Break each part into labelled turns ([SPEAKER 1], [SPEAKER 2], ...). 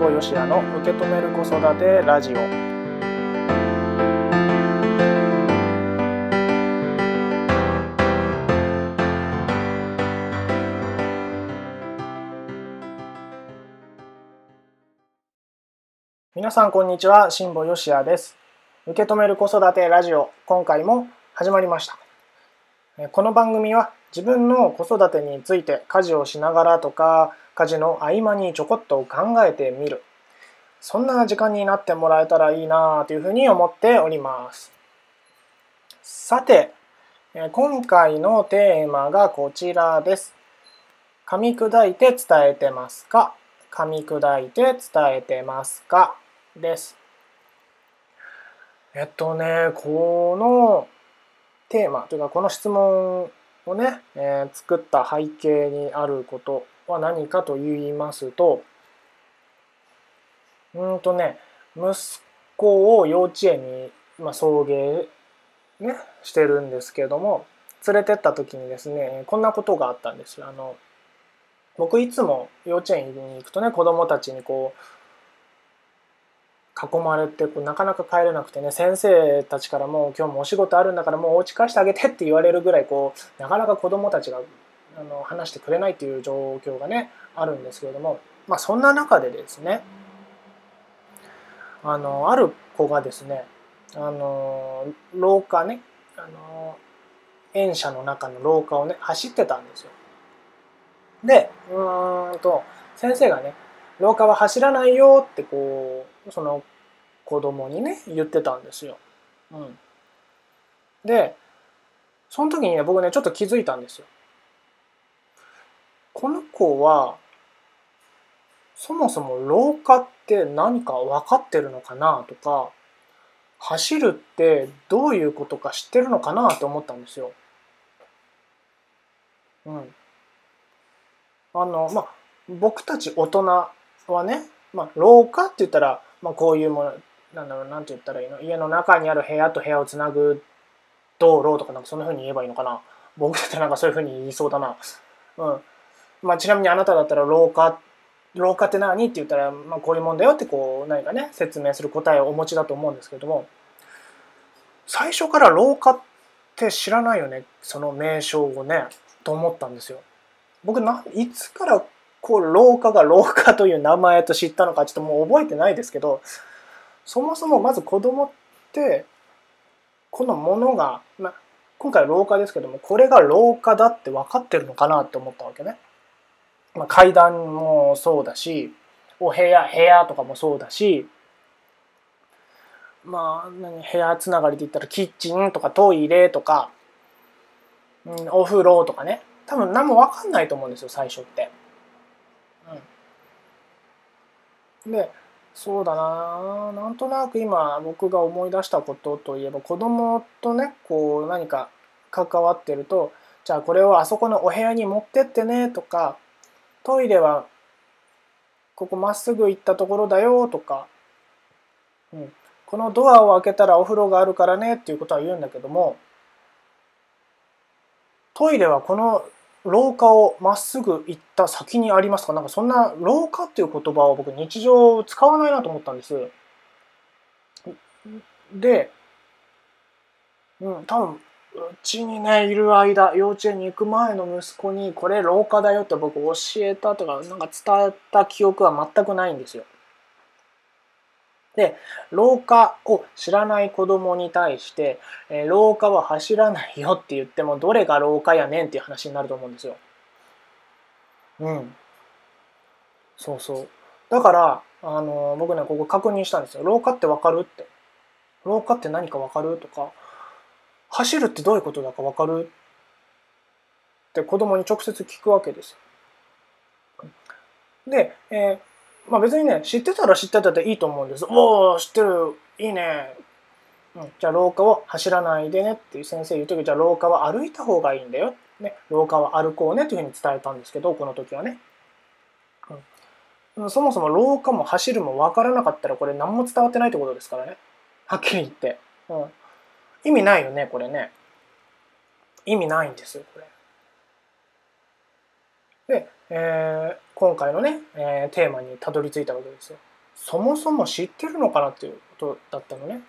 [SPEAKER 1] 保よしやの受け止める子育てラジオ。皆さんこんにちは辛坊よしやです。受け止める子育てラジオ今回も始まりました。この番組は自分の子育てについて家事をしながらとか家事の合間にちょこっと考えてみる。そんな時間になってもらえたらいいなというふうに思っております。さて今回のテーマがこちらです。噛み砕いて伝えてますか？噛み砕いて伝えてますか？です。えっとね、このテーマというかこの質問をね、えー、作った背景にあることは何かと言いますと、うんとね、息子を幼稚園に、ま、送迎、ね、してるんですけども、連れてった時にですね、こんなことがあったんですよ。あの僕いつも幼稚園に行くとね子供たちにこう囲まれてこうなかなか帰れなくてね先生たちからも今日もお仕事あるんだからもうお家帰してあげてって言われるぐらいこうなかなか子どもたちがあの話してくれないっていう状況がねあるんですけれども、まあ、そんな中でですねあのある子がですねあの廊下ねあの園舎の中の廊下をね走ってたんですよ。でうんと先生がね廊下は走らないよってこうその子供にね言ってたんですよ。うん、でその時にね僕ねちょっと気づいたんですよ。この子はそもそも廊下って何か分かってるのかなとか走るってどういうことか知ってるのかなって思ったんですよ。うん。あのまあ僕たち大人はね、まあ、廊下って言ったら、まあ、こういうものなんだろうなんて言ったらいいの？家の中にある部屋と部屋をつなぐ道路とかなんかそんなふうに言えばいいのかな？僕だったらなんかそういうふうに言いそうだな。うん。まあ、ちなみにあなただったら廊下廊下って何？って言ったら、まあ、こういうもんだよってこう何かね説明する答えをお持ちだと思うんですけれども。最初から廊下って知らないよね？その名称をねと思ったんですよ。僕ないつからこう廊下が廊下という名前と知ったのかちょっともう覚えてないですけどそもそもまず子供ってこのものが、まあ、今回廊下ですけどもこれが廊下だって分かってるのかなって思ったわけね。まあ、階段もそうだしお部屋部屋とかもそうだしまあ何部屋つながりで言ったらキッチンとかトイレとか、うん、お風呂とかね多分何も分かんないと思うんですよ最初って。でそうだな。なんとなく今僕が思い出したことといえば子供とねこう何か関わってるとじゃあこれをあそこのお部屋に持ってってねとかトイレはここまっすぐ行ったところだよとか、うん、このドアを開けたらお風呂があるからねっていうことは言うんだけどもトイレはこの廊下をまっすぐ行った先にありますか？なんかそんな廊下っていう言葉を僕日常使わないなと思ったんです。で、うん、多分うちにねいる間幼稚園に行く前の息子にこれ廊下だよって僕教えたとかなんか伝えた記憶は全くないんですよ。で廊下を知らない子供に対して、えー、廊下は走らないよって言ってもどれが廊下やねんっていう話になると思うんですよ。うん。そうそう。だから、あのー、僕ねここ確認したんですよ。廊下ってわかるって。廊下って何かわかるとか走るってどういうことだかわかるって子供に直接聞くわけですよ。で、えー、まあ別にね、知ってたら知ってたでいいと思うんです。おお、知ってる、いいね。うん、じゃあ廊下を走らないでねっていう先生言う時じゃあ廊下は歩いた方がいいんだよ。ね、廊下は歩こうねというふうに伝えたんですけど、この時はね。うん、そもそも廊下も走るも分からなかったらこれ何も伝わってないってことですからね。はっきり言って。うん、意味ないよね、これね。意味ないんですよ、これ。で、えー、今回のね、えー、テーマにたどり着いたわけですよ。そもそも知ってるのかなっていうことだったのね。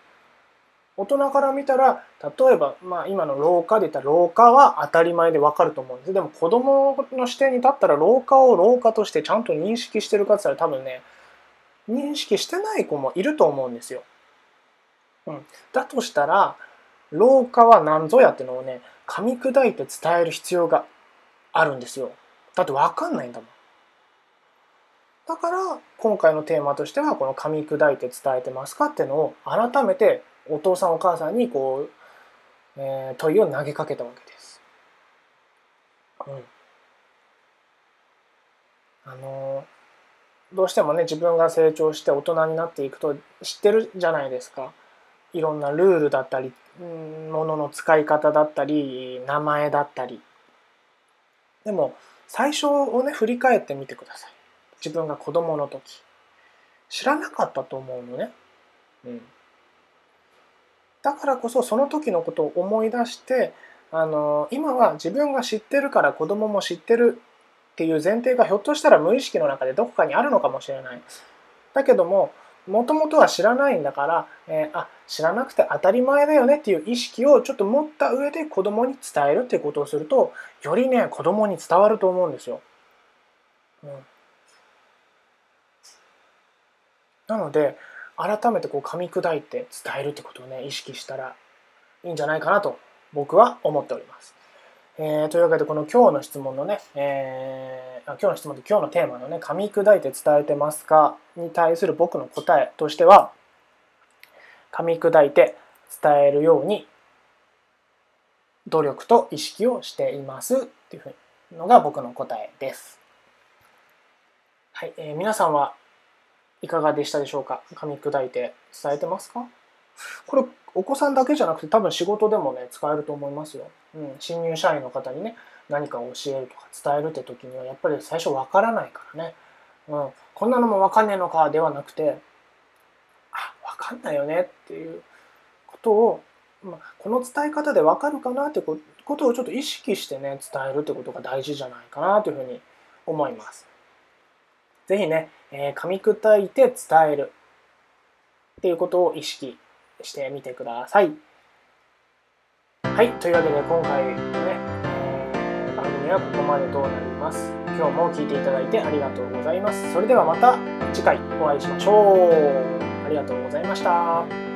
[SPEAKER 1] 大人から見たら例えば、まあ、今の廊下で言ったら廊下は当たり前でわかると思うんですでも子供の視点に立ったら廊下を廊下としてちゃんと認識してるかって言ったら多分ね認識してない子もいると思うんですよ。うん、だとしたら廊下は何ぞやってのをね噛み砕いて伝える必要があるんですよ。だって分かんないんだもん。だから今回のテーマとしてはこの噛み砕いて伝えてますかっていうのを改めてお父さんお母さんにこう、えー、問いを投げかけたわけです。うん。あのどうしてもね自分が成長して大人になっていくと知ってるじゃないですか。いろんなルールだったり、ものの使い方だったり、名前だったり。でも最初をね振り返ってみてください。自分が子供の時。知らなかったと思うのね。うん。だからこそその時のことを思い出してあの今は自分が知ってるから子供も知ってるっていう前提がひょっとしたら無意識の中でどこかにあるのかもしれない。だけどももともとは知らないんだから、えー、あ知らなくて当たり前だよねっていう意識をちょっと持った上で子供に伝えるっていうことをするとよりね子供に伝わると思うんですよ。うん、なので改めてこう噛み砕いて伝えるってことをね意識したらいいんじゃないかなと僕は思っております。えー、というわけでこの今日の質問のね、えー、今日の質問で今日のテーマのね噛み砕いて伝えてますかに対する僕の答えとしては噛み砕いて伝えるように努力と意識をしていますっていうのが僕の答えです。はい、えー、皆さんはいかがでしたでしょうか？噛み砕いて伝えてますか？これお子さんだけじゃなくて多分仕事でもね使えると思いますよ。うん、新入社員の方にね何か教えるとか伝えるって時にはやっぱり最初わからないからね、うん、こんなのもわかんねえのかではなくてあわかんないよねっていうことを、まあ、この伝え方でわかるかなってことをちょっと意識してね伝えるってことが大事じゃないかなというふうに思います。ぜひね、えー、噛み砕いて伝えるっていうことを意識してみてください。はい、というわけで今回のね、え、番組はここまでとなります。今日も聴いていただいてありがとうございます。それではまた次回お会いしましょう。ありがとうございました。